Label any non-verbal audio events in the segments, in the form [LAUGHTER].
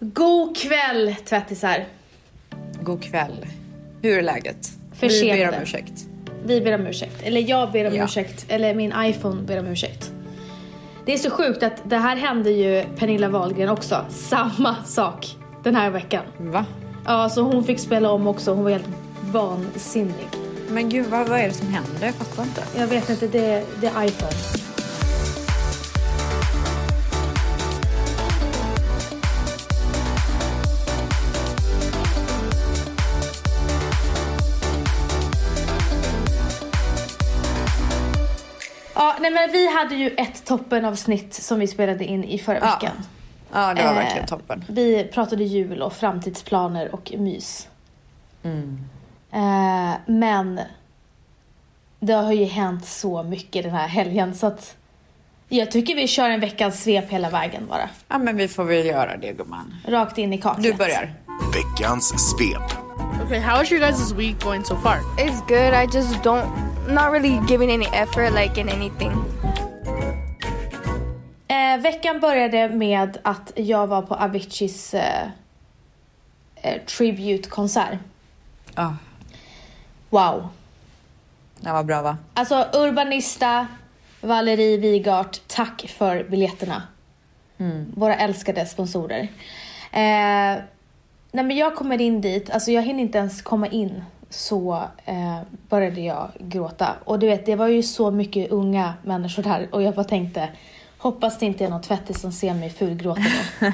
God kväll tvättisar. God kväll. Hur är läget? Försenade. Vi ber om ursäkt. Vi ber om ursäkt. Eller jag ber om Ja. ursäkt. Eller min iPhone ber om ursäkt. Det är så sjukt att det här hände ju Pernilla Wahlgren också. Samma sak den här veckan. Va? Ja, så hon fick spela om också. Hon var helt vansinnig. Men gud, vad, vad är det som händer? Jag fattar inte. Jag vet inte, det, det är iPhone. Men vi hade ju ett toppenavsnitt som vi spelade in i förra Ja. veckan. Ja, det var Eh, verkligen toppen. Vi pratade jul och framtidsplaner och mys. Mm. Eh, men det har ju hänt så mycket den här helgen så att jag tycker vi kör en veckans svep hela vägen bara. Ja, men vi får väl göra det gumman. Rakt in i kaklet. Du börjar. Veckans svep. Okay, how is your guys' week going so far? It's good. I just don't not really giving any effort like in anything. Eh, veckan började med att jag var på Aviciis eh, eh, tribute-konsert. Ja, Wow. det var bra va? Alltså Urbanista, Valerie Wigart, tack för biljetterna. Våra älskade sponsorer. Eh, nej men jag kommer in dit, alltså jag hinner inte ens komma in så eh, började jag gråta. Och du vet, det var ju så mycket unga människor där och jag bara tänkte Hoppas det inte är någon tvättis som ser mig fulgråta [LAUGHS] nu.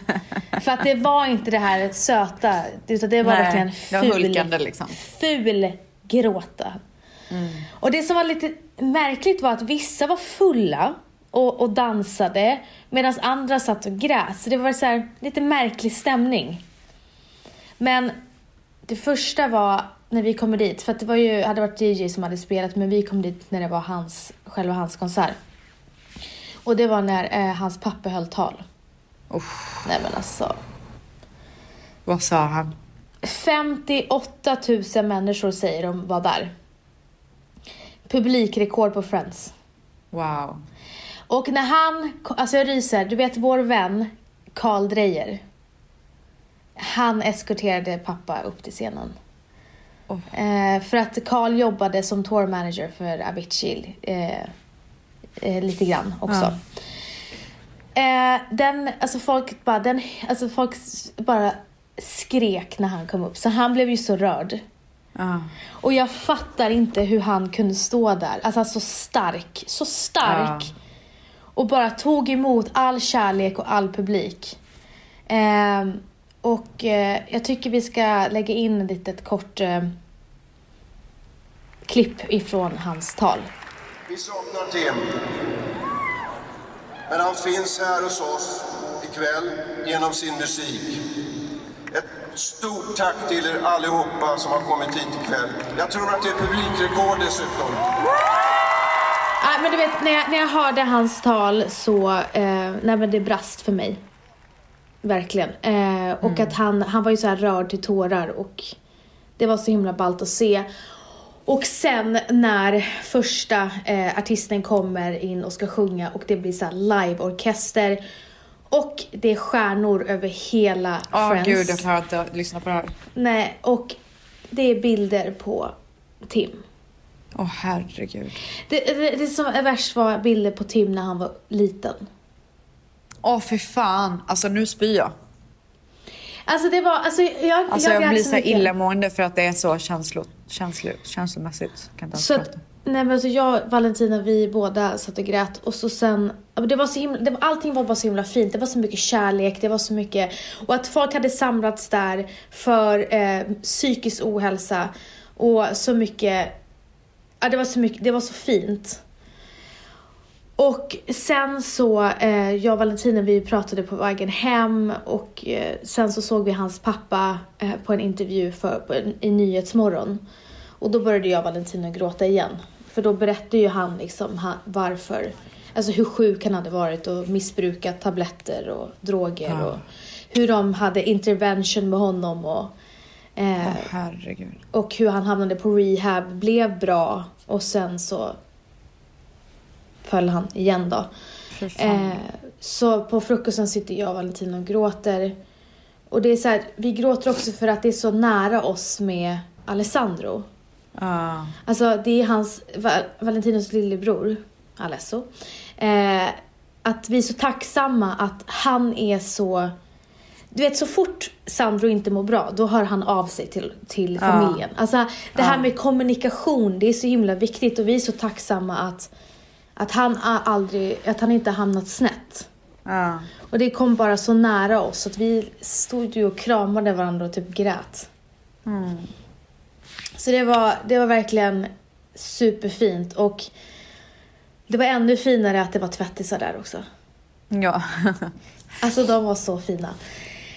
För att det var inte det här söta, utan det var Nej, verkligen ful, hulkande liksom. ful gråta. Och det som var lite märkligt var att vissa var fulla och, och dansade medan andra satt och grät. Så det var så här, lite märklig stämning. Men det första var när vi kommer dit, för att det var ju, hade varit DJ som hade spelat men vi kom dit när det var hans, själva hans konsert. Och det var när eh, hans pappa höll tal. Uff, Nej men alltså. vad sa han? 58 000 människor säger de var där. Publikrekord på Friends. Wow. Och när han, alltså jag ryser, du vet vår vän Karl Dreyer. Han eskorterade pappa upp till scenen. Oh. Eh, för att Karl jobbade som tour manager för Avicii eh, eh, lite grann också. Eh, den, alltså folk bara, den, alltså folk bara skrek när han kom upp. Så han blev ju så rörd. Ja. Och jag fattar inte hur han kunde stå där. Alltså så stark, så stark. Ja. Och bara tog emot all kärlek och all publik. Ehm, och eh, jag tycker vi ska lägga in ett litet kort eh, klipp ifrån hans tal. Vi saknar Tim. Men han finns här hos oss ikväll genom sin musik. Ett stort tack till er allihopa som har kommit hit ikväll. Jag tror att det är publikrekord dessutom. Men du vet, när jag, när jag hörde hans tal så, eh, nej men det brast för mig. Verkligen. Eh, och att han, han var ju så här rörd till tårar och det var så himla ballt att se. Och sen när första eh, artisten kommer in och ska sjunga och det blir så här liveorkester och det är stjärnor över hela Åh Friends. gud, jag klarar inte att lyssna på det här. Nej, och det är bilder på Tim. Åh herregud. Det, det, det som är värst var bilder på Tim när han var liten. Åh fy fan. Alltså nu spyr jag. Alltså det var, alltså jag, Alltså jag, grät blir så så illamående för att det är så känslo, känslo, känslomässigt. Kan inte Så att, nej men alltså jag Valentina vi båda satt och grät och så sen, det var så himla, det var, allting var bara så himla fint. Det var så mycket kärlek, det var så mycket, och att folk hade samlats där för eh, psykisk ohälsa och så mycket, ja det var så mycket, det var så fint. Och sen så, eh, jag och Valentina vi pratade på vägen hem och eh, sen så såg vi hans pappa eh, på en intervju för, på i Nyhetsmorgon. Och då började jag och Valentina gråta igen. För då berättade ju han liksom han, varför, alltså hur sjuk han hade varit och missbrukat tabletter och droger Ja. och hur de hade intervention med honom och eh, herregud. och hur han hamnade på rehab, blev bra och sen så föll han igen då. Eh, så på frukosten sitter jag och Valentina och gråter. Och det är så här, vi gråter också för att det är så nära oss med Alessandro. Ja. Alltså det är hans, Va- Valentinos lillebror, Alesso. Eh, att vi är så tacksamma att han är så... Du vet så fort Sandro inte mår bra, då hör han av sig till, till familjen. Alltså det här med kommunikation, det är så himla viktigt och vi är så tacksamma att, att han aldrig, att han inte hamnat snett. Ja. Och det kom bara så nära oss att vi stod ju och kramade varandra och typ grät. Så det var, det var verkligen superfint och det var ännu finare att det var tvättisar där också. ja. [LAUGHS] Alltså de var så fina.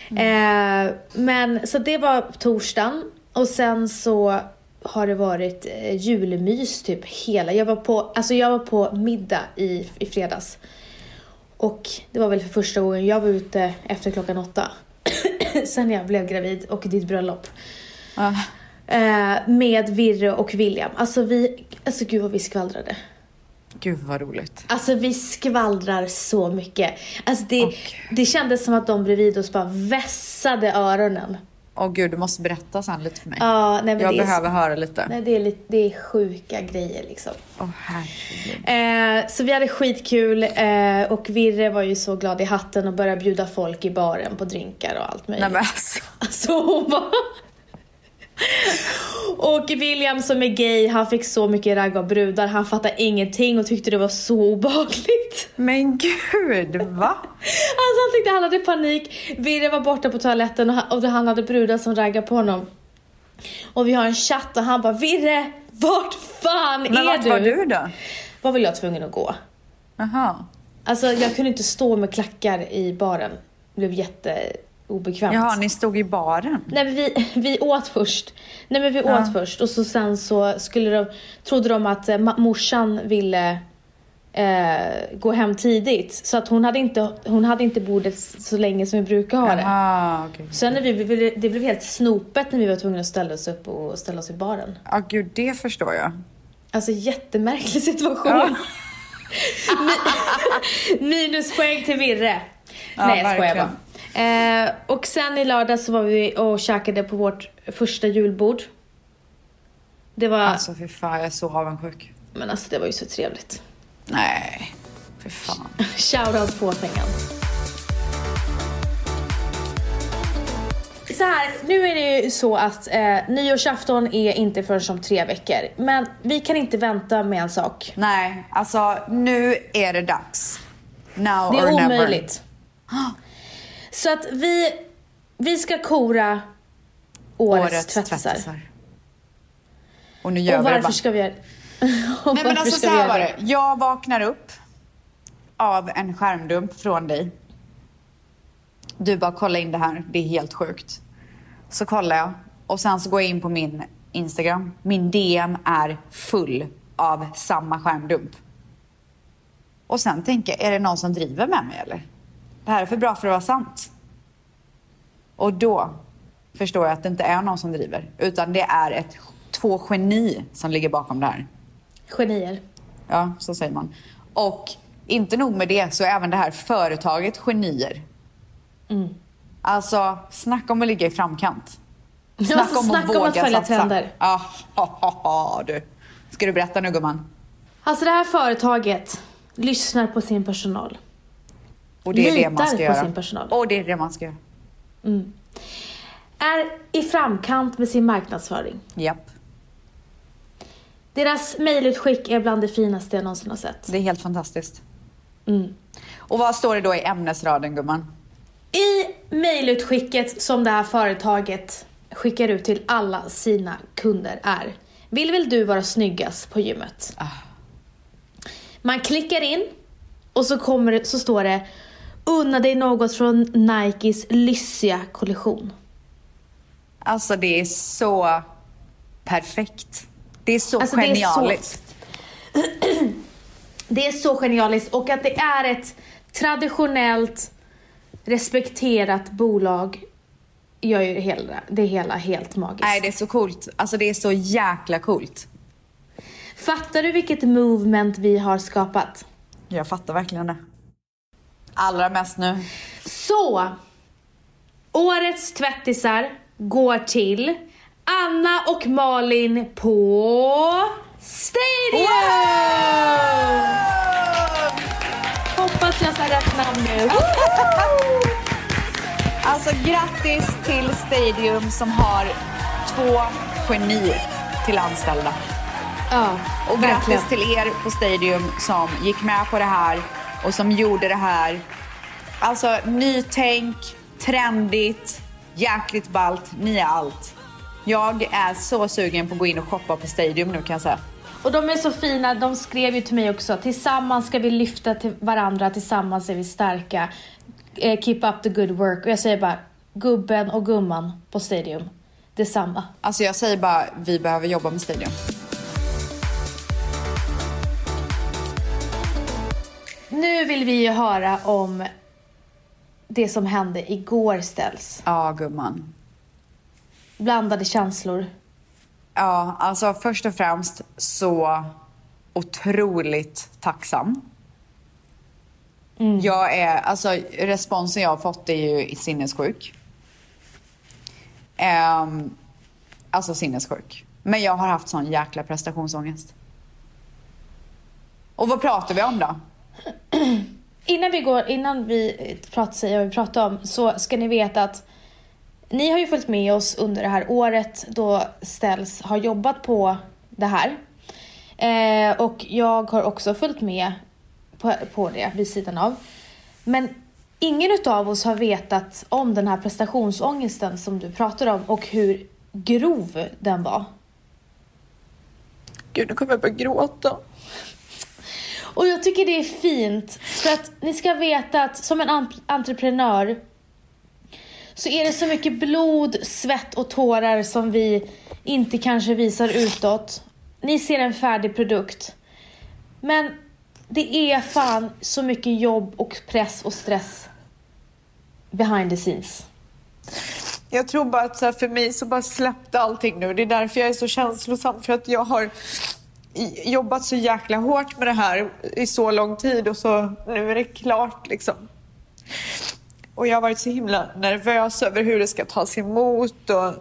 Eh, men så det var torsdagen och sen så har det varit eh, julmys typ hela. Jag var på, alltså jag var på middag i, i fredags. Och det var väl för första gången jag var ute efter klockan åtta. [CLEARS THROAT] sen jag blev gravid och ditt bröllop. Ja. Eh, med Virre och William. Alltså vi, alltså gud vad vi skvallrade. Gud vad roligt. Alltså vi skvallrar så mycket. Alltså det, Och- det kändes som att de bredvid oss bara vässade öronen. Åh gud, du måste berätta sen lite för mig. Ja, nej men jag det är, behöver höra lite. nej, det, är lite, det är sjuka grejer liksom. Åh herregud. Eh, så vi hade skitkul eh, och Virre var ju så glad i hatten och började bjuda folk i baren på drinkar och allt möjligt. Nej men alltså. Alltså hon var... [LAUGHS] Och William som är gay, han fick så mycket ragg av brudar, han fattade ingenting och tyckte det var så obehagligt. Men gud, va? [LAUGHS] Alltså han tyckte han hade panik. Virre var borta på toaletten och han, hade brudar som raggade på honom. Och vi har en chatt och han bara Virre, vart fan Men är vart du? var du då? Var väl jag tvungen att gå. Jaha. Alltså jag kunde inte stå med klackar i baren. Blev jätteobekvämt. Jaha, ni stod i baren? Nej men vi, vi åt först. Nej men vi åt först och så sen så skulle de, trodde de att eh, morsan ville eh, gå hem tidigt. Så att hon hade inte, hon hade inte bordet så länge som vi brukar ha det. Jaha, okej. Sen när vi, vi, det blev helt snopet när vi var tvungna att ställa oss upp och ställa oss i baren. Ja, gud, det förstår jag. Alltså jättemärklig situation. [LAUGHS] Mi- [LAUGHS] Minuspoäng till Virre. Ja, Nej jag skojar bara. Eh, och sen i lördag så var vi och käkade på vårt första julbord. Det var, Alltså fy fan, jag är så avundsjuk. men alltså det var ju så trevligt. Nej, fy fan. [LAUGHS] Shoutout på pengen. Så här, nu är det ju så att eh, nyårsafton är inte förrän om tre veckor. Men vi kan inte vänta med en sak. Nej, alltså nu är det dags. Now Det är or never. omöjligt. [GASPS] [GASPS] Så att vi, vi ska kora årets, Årets tvättisar. tvättisar. Och nu gör Och vi det varför ska vi göra [LAUGHS] och Nej men alltså så här var det. Jag vaknar upp av en skärmdump från dig. Du bara kolla in det här, det är helt sjukt. Så kollar jag och sen så går jag in på min Instagram. Min DM är full av samma skärmdump. Och sen tänker jag, är det någon som driver med mig eller? Det här är för bra för att vara sant. Och då förstår jag att det inte är någon som driver. Utan det är ett, två geni som ligger bakom det här. Genier. Ja, så säger man. Och inte nog med det, så är även det här företaget genier. Mm. Alltså, snacka om att ligga i framkant. Ja, Snacka om att om våga att följa satsa. trender. Ja, ha, ha, ha, du. Ska du berätta nu gumman? Alltså det här företaget lyssnar på sin personal. Och det är det man Litar ska på göra. sin personal. Och det är det man ska göra. Är i framkant med sin marknadsföring. Japp. Deras mejlutskick är bland det finaste jag någonsin har sett. Det är helt fantastiskt. Mm. Och vad står det då i ämnesraden gumman? I mejlutskicket som det här företaget skickar ut till alla sina kunder är Vill väl du vara snyggast på gymmet? Ah. Man klickar in och så, kommer, så står det Unna dig något från Nikes lyssiga kollektion. Alltså det är så perfekt. Det är så Alltså, det är så- genialiskt. [CLEARS THROAT] Det är så genialiskt och att det är ett traditionellt respekterat bolag gör ju det hela, det hela helt magiskt. Nej, det är så coolt. Alltså det är så jäkla coolt. Fattar du vilket movement vi har skapat? Jag fattar verkligen det. Allra mest nu. Så! årets tvättisar går till Anna och Malin på Stadium! Hoppas jag sa rätt namn nu. [LAUGHS] Alltså grattis till Stadium som har två genier till anställda. Ja, Och verkligen. grattis till er på Stadium som gick med på det här och som gjorde det här. Alltså nytänk, trendigt, jäkligt ballt. Ni är allt. Jag är så sugen på att gå in och shoppa på Stadium nu kan jag säga. Och de är så fina, de skrev ju till mig också. Tillsammans ska vi lyfta till varandra, tillsammans är vi starka. Eh, keep up the good work. Och jag säger bara, gubben och gumman på Stadium. Detsamma. Alltså jag säger bara, vi behöver jobba med Stadium. Nu vill vi ju höra om det som hände igår ställs. Ja, gumman. Blandade känslor. Ja, alltså först och främst så otroligt tacksam. Jag är, alltså responsen jag har fått är ju sinnessjuk. Um, alltså sinnessjuk. Men jag har haft sån jäkla prestationsångest. Och vad pratar vi om då? [CLEARS THROAT] Innan vi går, innan vi pratar, säger vad vi pratar om så ska ni veta att ni har ju följt med oss under det här året då Ställs har jobbat på det här. Eh, och jag har också följt med på, på det vid sidan av. Men ingen av oss har vetat om den här prestationsångesten som du pratar om och hur grov den var. Gud, nu kommer jag börja gråta. Och jag tycker det är fint för att ni ska veta att som en entreprenör så är det så mycket blod, svett och tårar som vi inte kanske visar utåt. Ni ser en färdig produkt. Men det är fan så mycket jobb och press och stress behind the scenes. Jag tror bara att så för mig så bara släppte allting nu. Det är därför jag är så känslosam. För att jag har jobbat så jäkla hårt med det här i så lång tid och så nu är det klart liksom. Och jag har varit så himla nervös över hur det ska tas emot och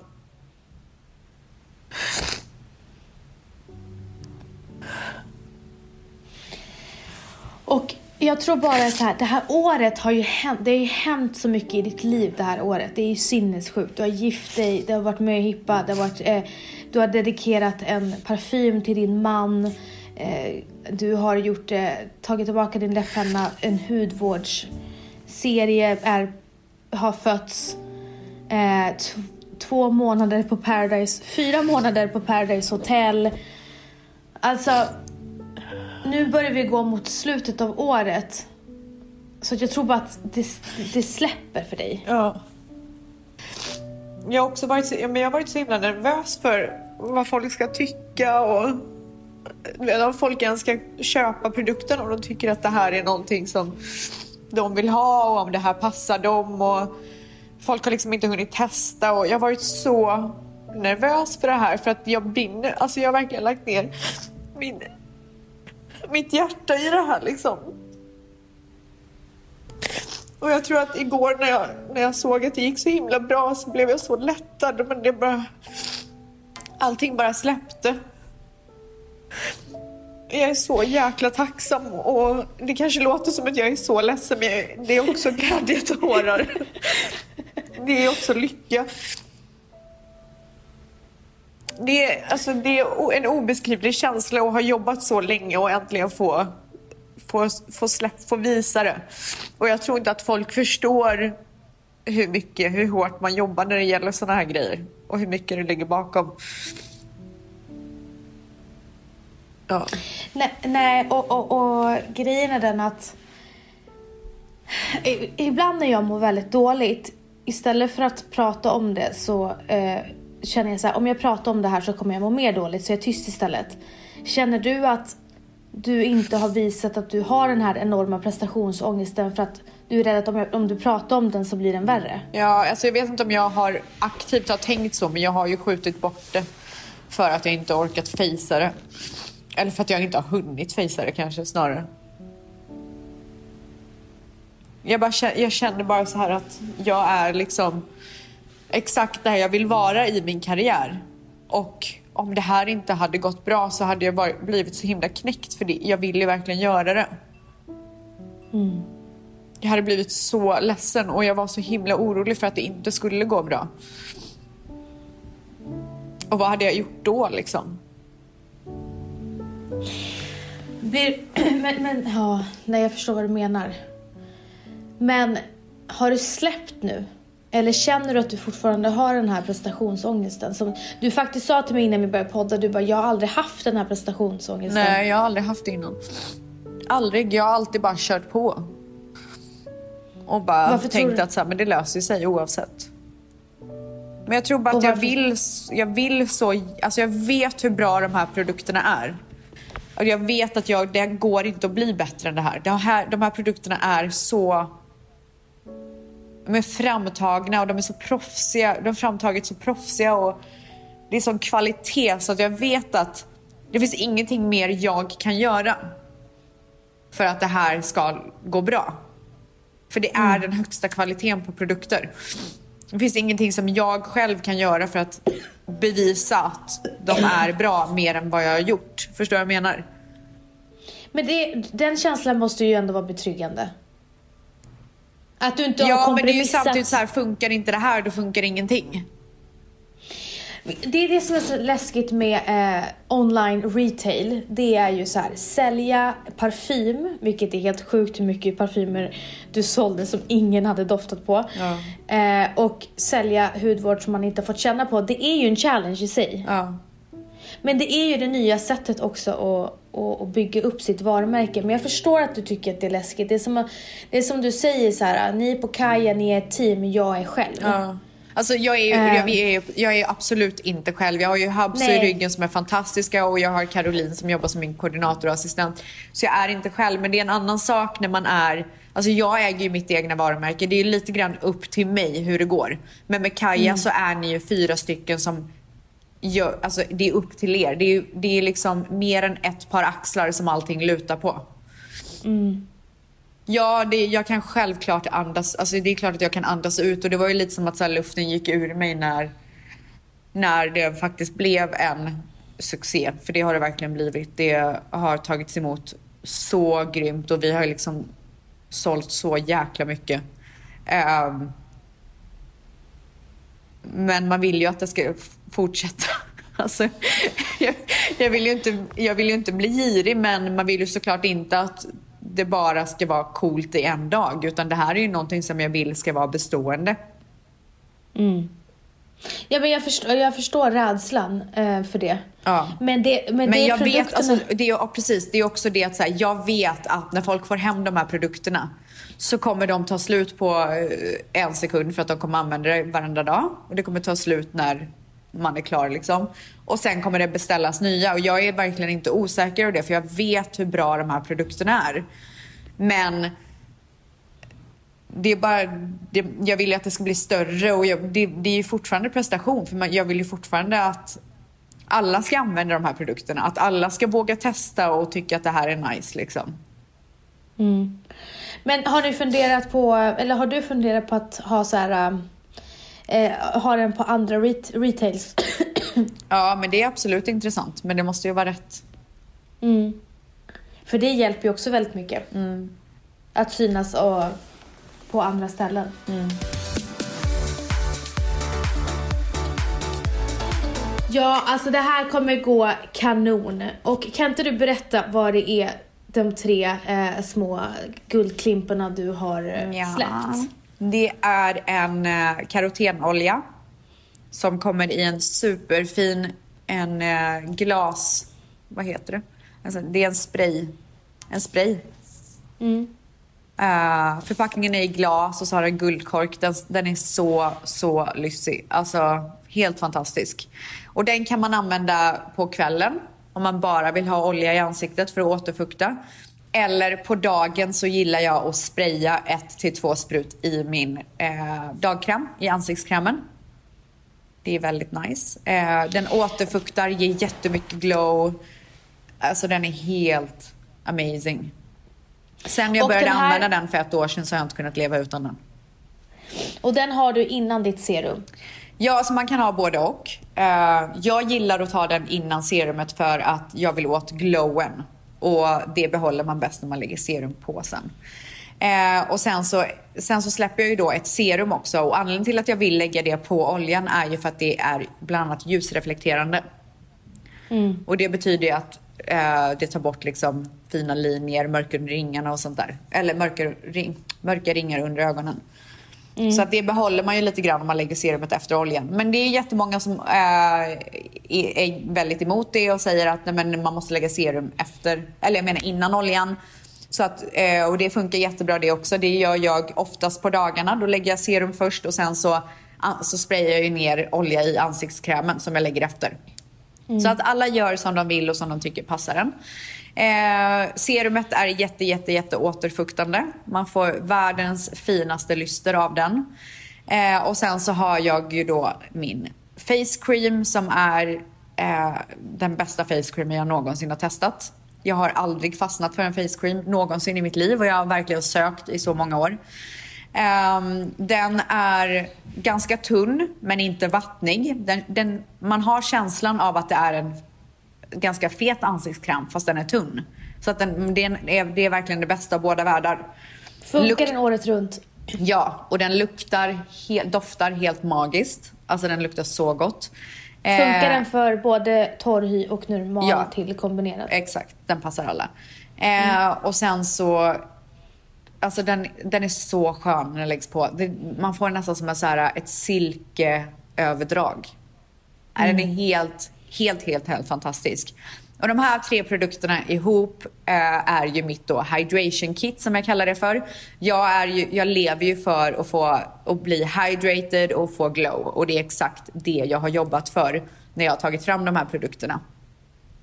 Och jag tror bara så här, det här året har ju hänt, det har ju hänt så mycket i ditt liv det här året. Det är ju sinnessjukt. Du har gift dig, du har varit med i Hippa, det har varit, eh, du har dedikerat en parfym till din man. Eh, du har gjort, eh, tagit tillbaka din läpppenna, en hudvårdsserie är, har fötts. Eh, två månader på Paradise, fyra månader på Paradise Hotel. Alltså, nu börjar vi gå mot slutet av året. Så jag tror bara att det, det släpper för dig. Ja. Jag har också varit så, men jag har varit så himla nervös för vad folk ska tycka och eh, om folk ens ska köpa produkten om de tycker att det här är någonting som de vill ha och om det här passar dem. Och folk har liksom inte hunnit testa och jag har varit så nervös för det här för att jag brinner. Alltså jag har verkligen lagt ner min, mitt hjärta i det här liksom. Och jag tror att igår när jag, när jag såg att det gick så himla bra så blev jag så lättad. Men det bara... Allting bara släppte. Jag är så jäkla tacksam och det kanske låter som att jag är så ledsen men det är också glädjetårar. Det är också lycka. Det är, alltså, det är en obeskrivlig känsla att ha jobbat så länge och äntligen få få, få, släpp, få visa det. Och jag tror inte att folk förstår hur mycket, hur hårt man jobbar när det gäller sådana här grejer. Och hur mycket det ligger bakom. Ja. Nej, nej och, och, och grejen är den att ibland när jag mår väldigt dåligt, istället för att prata om det så eh, känner jag så här, om jag pratar om det här så kommer jag må mer dåligt så jag är tyst istället. Känner du att du inte har visat att du har den här enorma prestationsångesten för att du är rädd att om, jag, om du pratar om den så blir den värre? Ja, alltså jag vet inte om jag har aktivt har tänkt så, men jag har ju skjutit bort det för att jag inte har orkat fejsa det. Eller för att jag inte har hunnit fejsa det kanske snarare. Jag, bara, jag känner bara så här att jag är liksom exakt där jag vill vara i min karriär. Och om det här inte hade gått bra så hade jag varit, blivit så himla knäckt för det. Jag vill ju verkligen göra det. Jag hade blivit så ledsen och jag var så himla orolig för att det inte skulle gå bra. Och vad hade jag gjort då liksom? Blir, [CLEARS THROAT] men, men, ja, nej jag förstår vad du menar. Men har du släppt nu? Eller känner du att du fortfarande har den här prestationsångesten? Som du faktiskt sa till mig innan vi började podda, du bara jag har aldrig haft den här prestationsångesten. Nej, jag har aldrig haft det innan. Aldrig. Jag har alltid bara kört på. Och bara Varför tänkt att så här, men det löser sig oavsett. Men jag tror bara att jag vill, jag vill så... Alltså jag vet hur bra de här produkterna är. Och jag vet att jag, det går inte att bli bättre än det här. Det här. De här produkterna är så... De är framtagna och de är så proffsiga. De har framtagit så proffsiga och det är sån kvalitet så att jag vet att det finns ingenting mer jag kan göra för att det här ska gå bra. För det är den högsta kvaliteten på produkter. Det finns ingenting som jag själv kan göra för att bevisa att de är bra mer än vad jag har gjort. Förstår du vad jag menar? Men det, den känslan måste ju ändå vara betryggande. Att du inte har Ja, men det är ju kompromissat. samtidigt så här, funkar inte det här, då funkar ingenting. Det är det som är så läskigt med eh, online retail. Det är ju så här, sälja parfym, vilket är helt sjukt hur mycket parfymer du sålde som ingen hade doftat på. Eh, och sälja hudvård som man inte fått känna på. Det är ju en challenge i sig. Ja. Men det är ju det nya sättet också att, att, att bygga upp sitt varumärke. Men jag förstår att du tycker att det är läskigt. Det är som, det är som du säger så här, ni är på kajen, ni är ett team, jag är själv. Ja. Alltså jag är, ju, Eh. jag, är, jag är absolut inte själv. Jag har ju Habs i Nej. ryggen som är fantastiska och jag har Caroline som jobbar som min koordinator och assistent. Så jag är inte själv. Men det är en annan sak när man är... Alltså jag äger ju mitt egna varumärke. Det är lite grann upp till mig hur det går. Men med Kaja så är ni ju fyra stycken som gör... Alltså det är upp till er. Det är, det är liksom mer än ett par axlar som allting lutar på. Ja, det, jag kan självklart andas. Alltså det är klart att jag kan andas ut och det var ju lite som att så här, luften gick ur mig när, när det faktiskt blev en succé. För det har det verkligen blivit. Det har tagits emot så grymt och vi har liksom sålt så jäkla mycket. Ehm, men man vill ju att det ska fortsätta. [LAUGHS] Alltså, jag, jag, vill ju inte, jag vill ju inte bli girig men man vill ju såklart inte att det bara ska vara coolt i en dag. Utan det här är ju någonting som jag vill ska vara bestående. Ja men jag förstår, jag förstår rädslan eh, för det. Ja. Men det, men Men det jag vet, produkterna... alltså, det är, ja, precis, det är också det att så här, jag vet att när folk får hem de här produkterna så kommer de ta slut på eh, en sekund för att de kommer använda det varenda dag. Och det kommer ta slut när man är klar liksom. Och sen kommer det beställas nya och jag är verkligen inte osäker på det för jag vet hur bra de här produkterna är. Men det är bara, det, jag vill ju att det ska bli större och jag, det, det är ju fortfarande prestation för man, jag vill ju fortfarande att alla ska använda de här produkterna. Att alla ska våga testa och tycka att det här är nice liksom. Mm. Men har ni funderat på, eller har du funderat på att ha så här, eh, ha den på andra ret- retails? [COUGHS] Ja, men det är absolut intressant. Men det måste ju vara rätt. mm. För det hjälper ju också väldigt mycket. Mm. Att synas och, på andra ställen. Ja, alltså det här kommer gå kanon. Och kan inte du berätta vad det är, de tre eh, små guldklimparna du har eh, släppt? Det är en eh, karotenolja som kommer i en superfin en eh, glas... Vad heter det? Alltså, det är en spray. En spray. Eh, förpackningen är i glas och så har den guldkork. Den, den är så, så lyssig. Alltså helt fantastisk. Och den kan man använda på kvällen om man bara vill ha olja i ansiktet för att återfukta. Eller på dagen så gillar jag att spraya ett till två sprut i min eh, dagkräm, i ansiktskrämen. Det är väldigt nice. Eh, den återfuktar, ger jättemycket glow. Alltså den är helt amazing. Sen jag Och började den här- använda den för ett år sedan så har jag inte kunnat leva utan den. Och den har du innan ditt serum. Ja, alltså man kan ha både och. Eh, jag gillar att ta den innan serumet för att jag vill åt glowen. Och det behåller man bäst när man lägger serum på sen. Eh, och sen så, sen så släpper jag ju då ett serum också. Och anledningen till att jag vill lägga det på oljan är ju för att det är bland annat ljusreflekterande. Och det betyder ju att eh, det tar bort liksom fina linjer, mörker under ringarna och sånt där. Eller mörker, ring, mörka ringar under ögonen. Så att det behåller man ju lite grann om man lägger serumet efter oljan. Men det är jättemånga som äh, är, är väldigt emot det och säger att nej, men man måste lägga serum efter, eller jag menar innan oljan. Så att, eh, och det funkar jättebra det också. Det gör jag oftast på dagarna. Då lägger jag serum först och sen så, ah, så sprayar jag ju ner olja i ansiktskrämen som jag lägger efter. Så att alla gör som de vill och som de tycker passar en. Eh, serumet är jätte, jätte, jätte återfuktande. Man får världens finaste lyster av den. Eh, och sen så har jag ju då min face cream som är eh, den bästa face cream jag någonsin har testat. Jag har aldrig fastnat för en face cream någonsin i mitt liv och jag har verkligen sökt i så många år. Um, den är ganska tunn men inte vattnig. Den, den, man har känslan av att det är en ganska fet ansiktskräm fast den är tunn. Så att den, det, är, det är verkligen det bästa av båda världar. Funkar Lukt- den året runt? Ja, och den luktar, he, doftar helt magiskt. Alltså den luktar så gott. Funkar Eh, den för både torr hy och normal Ja. till kombinerat? Exakt, den passar alla. Eh, Och sen så, alltså den, den är så skön när den läggs på. Det, man får nästan som en, så här, ett silkeöverdrag. Nej, Den är helt, helt, helt, helt fantastisk. Och de här tre produkterna ihop eh, är ju mitt då hydration kit som jag kallar det för. Jag, är ju, jag lever ju för att få att bli hydrated och få glow. Och det är exakt det jag har jobbat för när jag har tagit fram de här produkterna.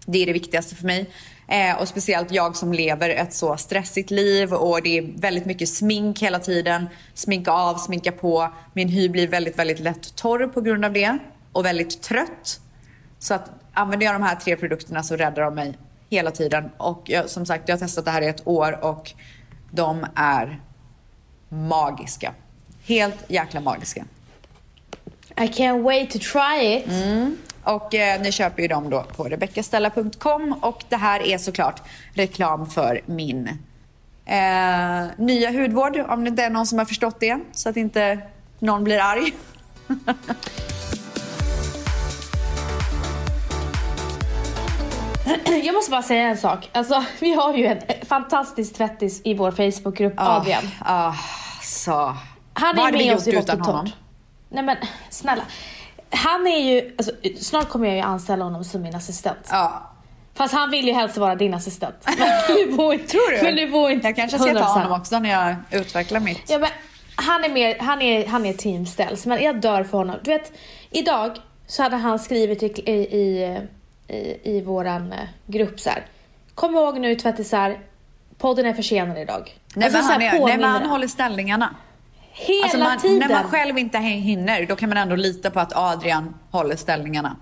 Det är det viktigaste för mig. Eh, och speciellt jag som lever ett så stressigt liv och det är väldigt mycket smink hela tiden. Sminka av, sminka på. Min hy blir väldigt, väldigt lätt torr på grund av det. Och väldigt trött. Så att använder jag de här tre produkterna så räddar de mig hela tiden. Och jag, som sagt, jag har testat det här i ett år och de är magiska. Helt jäkla magiska. I can't wait to try it. Och eh, ni köper ju dem då på rebeccastella.com och det här är såklart reklam för min eh, nya hudvård om det inte är någon som har förstått det så att inte någon blir arg. [LAUGHS] [CLEARS THROAT] Jag måste bara säga en sak. Alltså, [LAUGHS] vi har ju en fantastisk tvättis i vår Facebookgrupp, Adrian. Ah, så. Han Vad är med oss i vått och torrt. Nej men snälla. Han är ju, alltså, snart kommer jag ju anställa honom som min assistent. Ja. Fast han vill ju helst vara din assistent. [LAUGHS] Men du bor Tror du? Men du bor inte Jag kanske ska ta 100%. honom också när jag utvecklar mitt. Ja, men han är mer, han är, han är team ställs, men jag dör för honom. Du vet, idag så hade han skrivit i, i, i, i, i våran eh, grupp så här. Kom ihåg nu tvättisar, podden är försenad idag. Nej, Alltså, men han, är, nej, men han håller ställningarna. Hela Alltså man, tiden. när man själv inte hinner, då kan man ändå lita på att Adrian håller ställningarna.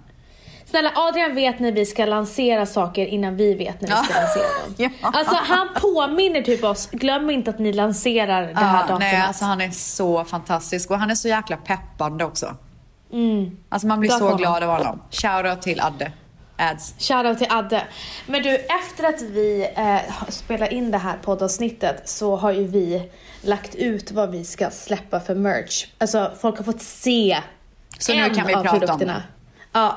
Snälla Adrian vet när vi ska lansera saker innan vi vet när vi ska Ja. lansera dem. [LAUGHS] Ja. Alltså han påminner typ oss, glöm inte att ni lanserar det här Ja, datumet. nej, alltså han är så fantastisk och han är så jäkla peppande också. Mm. Alltså man blir för så honom. glad av honom. Shoutout till Adde. Ads. Shoutout till Adde. Men du, efter att vi eh, spelar in det här poddavsnittet så har ju vi lagt ut vad vi ska släppa för merch. Alltså folk har fått se Så nu en kan vi av prata om produkterna. det. Ja.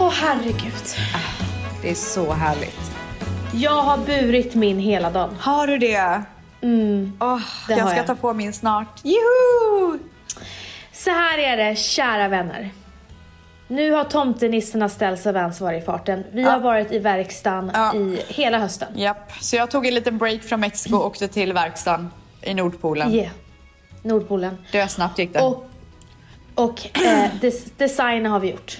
Åh herregud. Det är så härligt. Jag har burit min hela dagen. Har du det? Mm. Åh, Det jag ska jag. ta på min snart. Juhu! Så här är det, kära vänner. Nu har tomtenisserna ställs av ansvar i farten. Vi har varit i verkstaden Ja. i hela hösten. Japp, så jag tog en liten break från Mexiko och åkte till verkstaden i Nordpolen. Yeah. Nordpolen. Det snabbt gick det. Och, och eh, [CLEARS THROAT] des, design har vi gjort.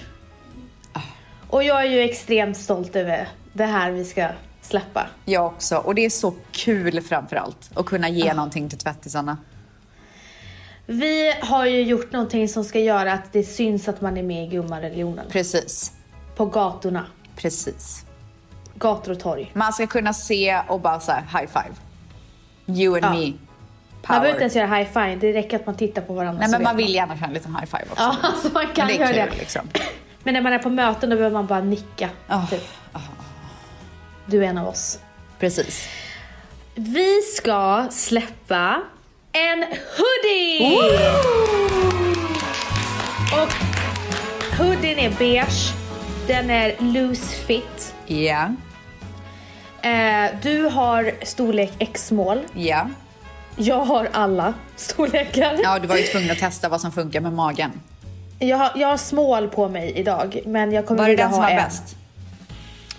Och jag är ju extremt stolt över det här vi ska släppa. Jag också. Och det är så kul framförallt att kunna ge någonting till tvättisarna. Vi har ju gjort någonting som ska göra att det syns att man är med i gummareligionen. Precis. På gatorna. Precis. gator och torg. Man ska kunna se och bara så här, high five. You and Ja. me. Man behöver Power. inte ens göra high five, det räcker att man tittar på varandra. Nej men man vill gärna köra en liten high five också. Ja, [LAUGHS] alltså man kan Men det göra är kul det. liksom. [CLEARS THROAT] Men när man är på möten då behöver man bara nicka. Ah, Typ. Du är en av oss. Precis. Vi ska släppa en hoodie! Och hoodien är beige. Den är loose fit. Ja, Eh, du har storlek X-small. ja. Jag har alla storlekar. Ja, du var ju tvungen att testa vad som funkar med magen. Jag, har, jag har small på mig idag, men jag kommer Var det vilja den som ha var en. bäst?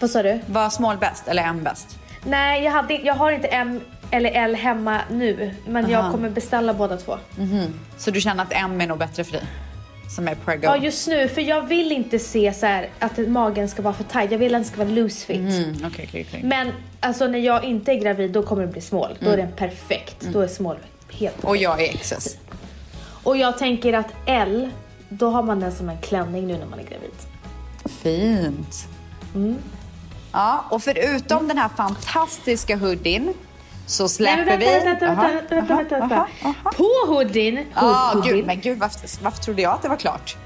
Vad sa du? Var small bäst eller M bäst? Nej, jag, hade, jag har inte M eller L hemma nu, men jag Aha. kommer beställa båda två. Så du känner att M är nog bättre för dig? Som är prego? Ja, just nu, för jag vill inte se så här att magen ska vara för tight. Jag vill att den ska vara loose fit. Mm, okej, okej, okej. Men alltså när jag inte är gravid, då kommer det bli small. Då är den perfekt. Då är small helt Mm. Och jag är XS. Och jag tänker att L, då har man den som en klänning nu när man är gravid. Fint. Mm. Ja, och förutom den här fantastiska hoodien så släpper vänta, vi... vänta, vänta, Aha, vänta, vänta, vänta, vänta. aha, aha. På hoodien, Ah, hood, gud, men gud, varför, varför trodde jag att det var klart?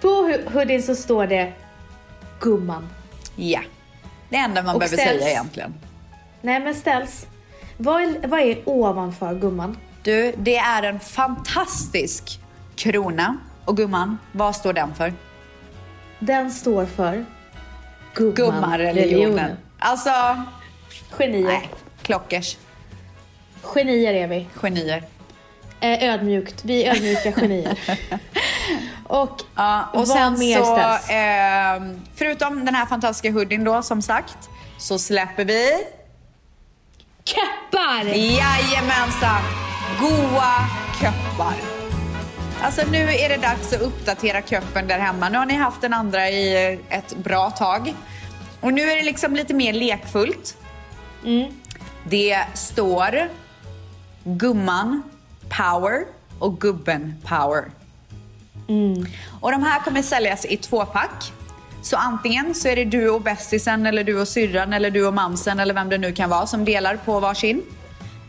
på hoodien så står det gumman. Ja, det enda man Och behöver ställs- säga egentligen. Nej men ställs. Vad är, vad är ovanför gumman? Du, det är en fantastisk krona. Och gumman, vad står den för? Den står för gumman, Gummarreligionen. Alltså, Genier. nej, klockers. Genier är vi. Genier. Eh, ödmjukt. Vi är ödmjuka genier. [LAUGHS] Och, Ja, och vad sen mer så, ställs? ehm, förutom den här fantastiska hoodien då som sagt, så släpper vi Keppar! Jajamensan! Goa köppar. Alltså nu är det dags att uppdatera köppen där hemma. Nu har ni haft den andra i ett bra tag. Och nu är det liksom lite mer lekfullt. Det står gumman power och gubben power. Och de här kommer säljas i två pack. Så antingen så är det du och bästisen eller du och syrran eller du och mamsen eller vem det nu kan vara som delar på varsin.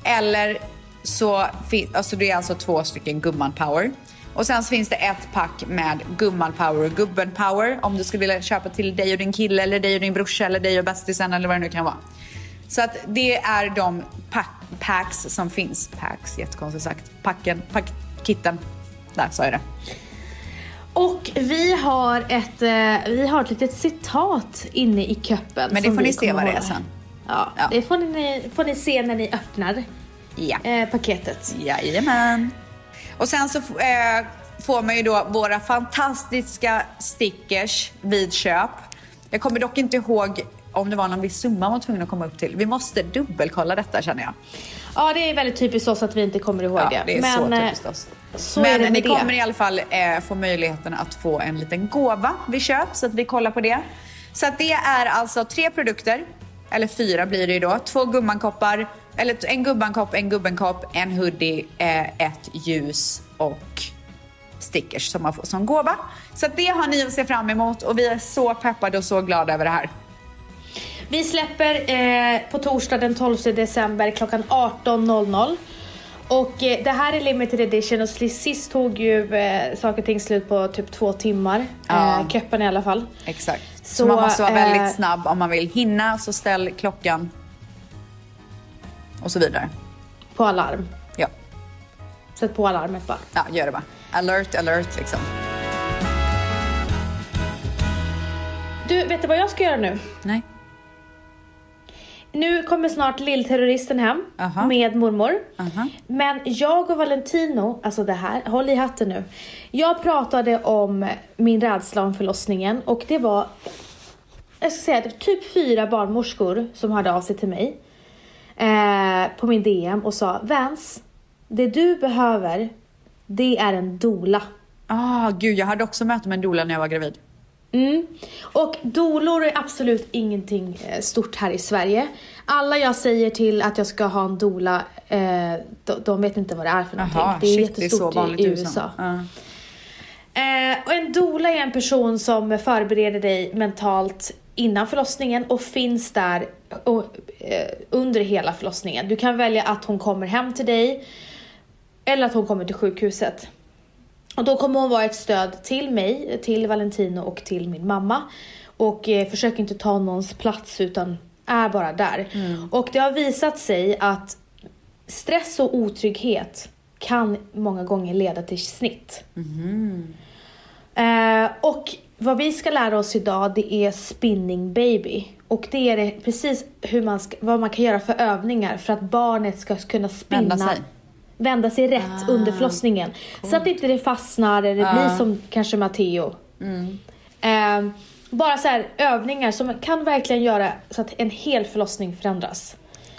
Eller så alltså det är alltså två stycken gumman power. Och sen så finns det ett pack med gumman power och gubben power om du skulle vilja köpa till dig och din kille eller dig och din brorsa eller dig och bästisen eller vad det nu kan vara. Så att det är de pack, packs som finns. Packs, jättekonstigt sagt. Packen, pack, kitten. Där sa jag det. Och vi har ett, eh, vi har ett litet citat inne i köppen. Men det får ni se vad det är sen. Ja, Ja. det får ni, får ni se när ni öppnar Ja. eh, paketet. Jajamän. Och sen så eh, får man ju då våra fantastiska stickers vid köp. Jag kommer dock inte ihåg om det var någon viss summa man var tvungen att komma upp till. Vi måste dubbelkolla detta känner jag. Ja, det är väldigt typiskt oss att vi inte kommer ihåg Ja, det. det är Men, så eh, typiskt oss. Så Men ni det. kommer i alla fall eh, få möjligheten att få en liten gåva vid köp så att vi kollar på det. Så att det är alltså tre produkter, eller fyra blir det ju då. Två gummankoppar, eller en gubbankopp, en gubbenkopp, en hoodie, eh, ett ljus och stickers som man får som gåva. Så att det har ni att se fram emot och vi är så peppade och så glada över det här. Vi släpper eh, på torsdag den 12 december klockan 18.00. Och eh, det här är limited edition och sist tog ju eh, saker och ting slut på typ två timmar. Ja. Eh, köppen i alla fall. Exakt. Så, Så, man måste vara eh, väldigt snabb om man vill hinna så ställ klockan och så vidare. På alarm. Ja. Sätt på alarmet bara. Ja, gör det bara. Alert, alert liksom. Du, vet du vad jag ska göra nu? Nej. Nu kommer snart lillterroristen hem Aha. med mormor. Aha. Men jag och Valentino, alltså det här, håll i hatten nu. Jag pratade om min rädsla om förlossningen och det var, jag ska säga typ fyra barnmorskor som hörde av sig till mig eh, på min DM och sa Vance, det du behöver, det är en dola. Ah, gud, jag hade också möte med en doula när jag var gravid. Mm. Och dolor är absolut ingenting eh, stort här i Sverige. Alla jag säger till att jag ska ha en dola, eh, de, de vet inte vad det är för någonting. Jaha, det är shit, det är jättestort i, i USA. Ja. Eh, och en dola är en person som förbereder dig mentalt innan förlossningen och finns där och, eh, under hela förlossningen. Du kan välja att hon kommer hem till dig eller att hon kommer till sjukhuset. Och då kommer hon vara ett stöd till mig, till Valentino och till min mamma. Och eh, försöker inte ta någons plats utan är bara där. Och det har visat sig att stress och otrygghet kan många gånger leda till snitt. Eh, och vad vi ska lära oss idag det är spinning baby. Och det är precis hur man ska, vad man kan göra för övningar för att barnet ska kunna spinna. Vända sig. Vända sig rätt under förlossningen. Så att inte det fastnar eller det blir som kanske Matteo. Eh, bara så här övningar som kan verkligen göra så att en hel förlossning förändras.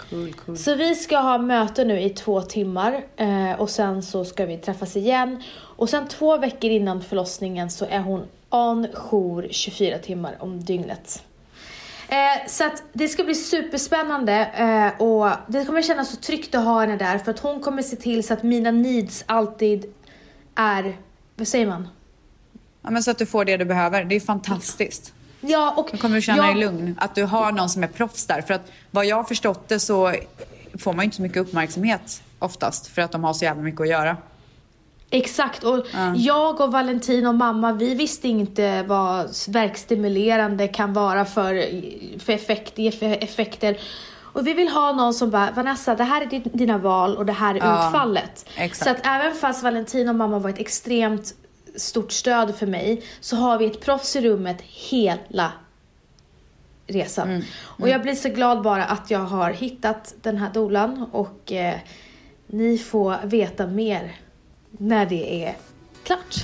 Cool, cool. Så vi ska ha möte nu i två timmar eh, och sen så ska vi träffas igen. Och sen två veckor innan förlossningen så är hon on jour 24 timmar om dygnet. Eh, så att det ska bli superspännande eh, och det kommer kännas så tryggt att ha henne där för att hon kommer se till så att mina needs alltid är, vad säger man? Ja, men så att du får det du behöver. Det är fantastiskt. Ja, och Då kommer du känna jag- dig lugn. Att du har någon som är proffs där. För att vad jag har förstått det så får man ju inte så mycket uppmärksamhet oftast. För att de har så jävla mycket att göra. Exakt, och jag och Valentin och mamma vi visste inte vad verkstimulerande kan vara för, för, effekt, för effekter. Och vi vill ha någon som bara, Vanessa det här är din- dina val och det här är Ja, utfallet. exakt. Så att även fast Valentin och mamma var ett extremt stort stöd för mig så har vi ett proffs i rummet hela resan. Mm, Och jag blir så glad bara att jag har hittat den här dolan och eh, ni får veta mer när det är klart.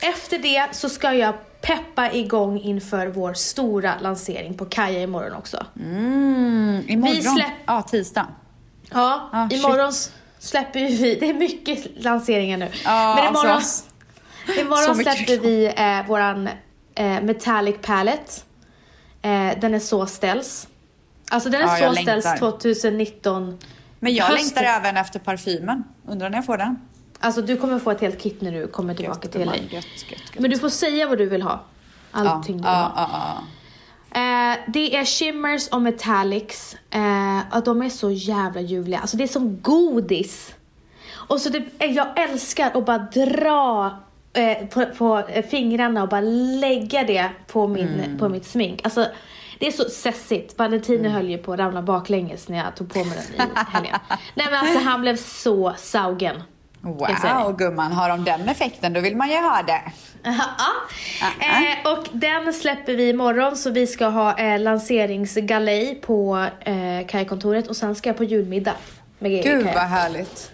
Efter det så ska jag peppa igång inför vår stora lansering på Kaja imorgon också. Mm, imorgon? Vi släpp- Ja, tisdag. Ja, Ah, shit. imorgon s- släpper vi, [LAUGHS] det är mycket lanseringar nu. Ja, Men imorgon, alltså. imorgon släpper vi eh, våran eh, Metallic Palette. Eh, den är så ställs. Alltså den är Ja, så ställs längtar. 2019. Men jag Hösten. längtar även efter parfymen. Undrar när jag får den? Alltså du kommer få ett helt kit när du kommer tillbaka Gött, till gumman. LA. Gött, gött, gött. Men du får säga vad du vill ha. Allting du vill ha. ja, ja, ja. Eh, det är shimmers och metallics. Eh, de är så jävla ljuvliga. Alltså det är som godis. Och så det, eh, jag älskar att bara dra eh, på, på eh, fingrarna och bara lägga det på, min, på mitt smink. Alltså det är så sessigt. Valentino höll ju på att ramla baklänges när jag tog på mig den i [LAUGHS] helgen. Nej men alltså han blev så saugen. Wow, gumman. Har de den effekten då vill man ju ha det. [LAUGHS] Ja. Eh, och den släpper vi imorgon så vi ska ha eh, lanseringsgalej på eh, Kaj-kontoret och sen ska jag på julmiddag. Med Gud Kaj. vad härligt.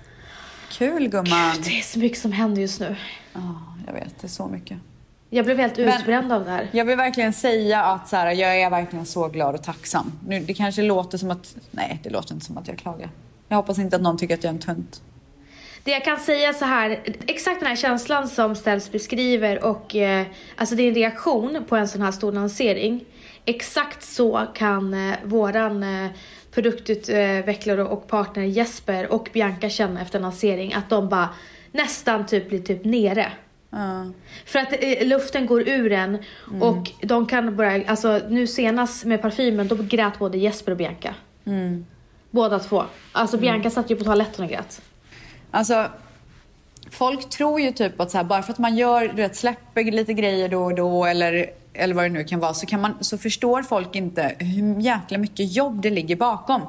Kul gumman. Det är så mycket som händer just nu. Ja, jag vet, det är så mycket. Jag blev helt Men- utbränd av det här. Jag vill verkligen säga att så här, jag är verkligen så glad och tacksam. Nu, det kanske låter som att... Nej, det låter inte som att jag klagar. Jag hoppas inte att någon tycker att jag är en tönt. Det jag kan säga så här, exakt den här känslan som Ställs beskriver och eh, alltså din reaktion på en sån här stor lansering. Exakt så kan eh, våran eh, produktutvecklare och partner Jesper och Bianca känna efter lansering. Att de bara nästan typ blir typ nere. För att eh, luften går ur en och de kan börja, alltså nu senast med parfymen då grät både Jesper och Bianca. Båda två. Alltså Bianca satt ju på toaletten och grät. Alltså, folk tror ju typ att så här, bara för att man gör, du vet, släpper lite grejer då och då eller, eller vad det nu kan vara så, kan man, så förstår folk inte hur jäkla mycket jobb det ligger bakom.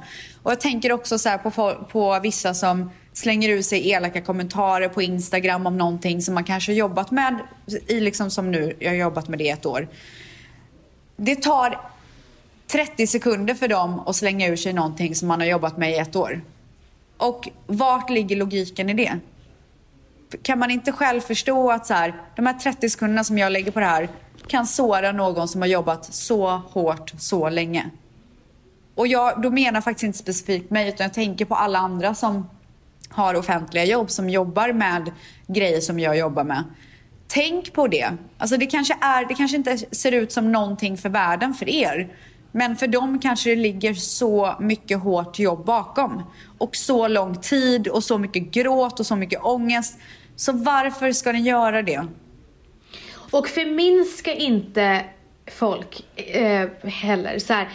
Och jag tänker också så här på, på vissa som slänger ur sig elaka kommentarer på Instagram om någonting som man kanske har jobbat med, i liksom som nu, jag har jobbat med det i ett år. Det tar 30 sekunder för dem att slänga ur sig någonting som man har jobbat med i ett år. Och vart ligger logiken i det? Kan man inte själv förstå att så här, de här 30 sekunderna som jag lägger på det här kan såra någon som har jobbat så hårt så länge? Och jag då menar faktiskt inte specifikt mig utan jag tänker på alla andra som har offentliga jobb, som jobbar med grejer som jag jobbar med. Tänk på det. Alltså det kanske, är, det kanske inte ser ut som någonting för världen för er. Men för dem kanske det ligger så mycket hårt jobb bakom. Och så lång tid och så mycket gråt och så mycket ångest. Så varför ska ni göra det? Och förminska inte folk eh, heller. Så här,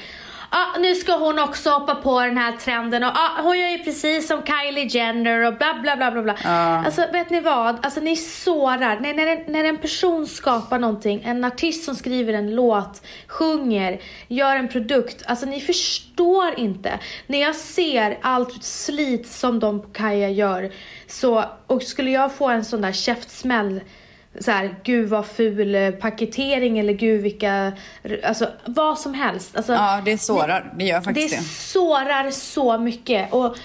ah, nu ska hon också hoppa på den här trenden och ah, hon gör ju precis som Kylie Jenner och bla bla bla bla bla. Alltså vet ni vad? Alltså ni sårar. När, när, när en person skapar någonting, en artist som skriver en låt, sjunger, gör en produkt. Alltså ni förstår inte. När jag ser allt slit som de på Kaja gör så, och skulle jag få en sån där käftsmäll så här, gud vad ful eh, paketering eller gud vilka, alltså vad som helst. Alltså, Ja, det sårar. Det gör faktiskt det det. sårar så mycket. Och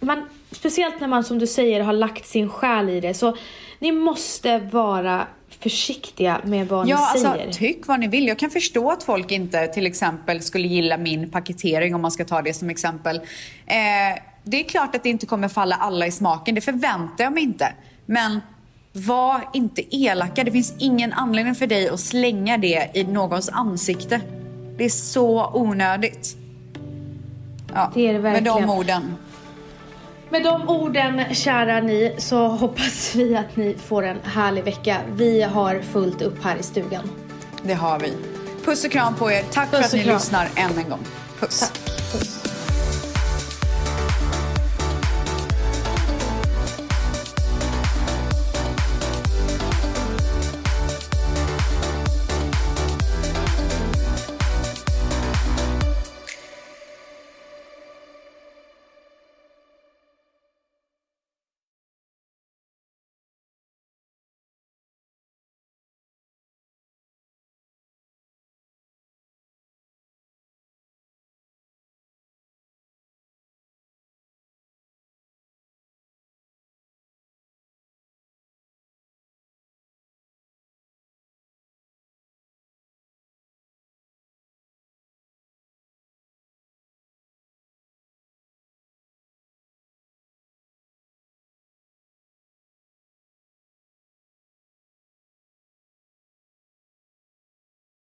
man, speciellt när man som du säger har lagt sin själ i det. Så ni måste vara försiktiga med vad Ja, ni alltså säger. tyck vad ni vill. Jag kan förstå att folk inte till exempel skulle gilla min paketering om man ska ta det som exempel. Eh, det är klart att det inte kommer falla alla i smaken, det förväntar jag mig inte. Men var inte elaka. Det finns ingen anledning för dig att slänga det i någons ansikte. Det är så onödigt. Ja, Det är det Med verkligen. de orden. Med de orden, kära ni, så hoppas vi att ni får en härlig vecka. Vi har fullt upp här i stugan. Det har vi. Puss och kram på er. Tack för Puss att och ni lyssnar än en gång. Puss. Tack.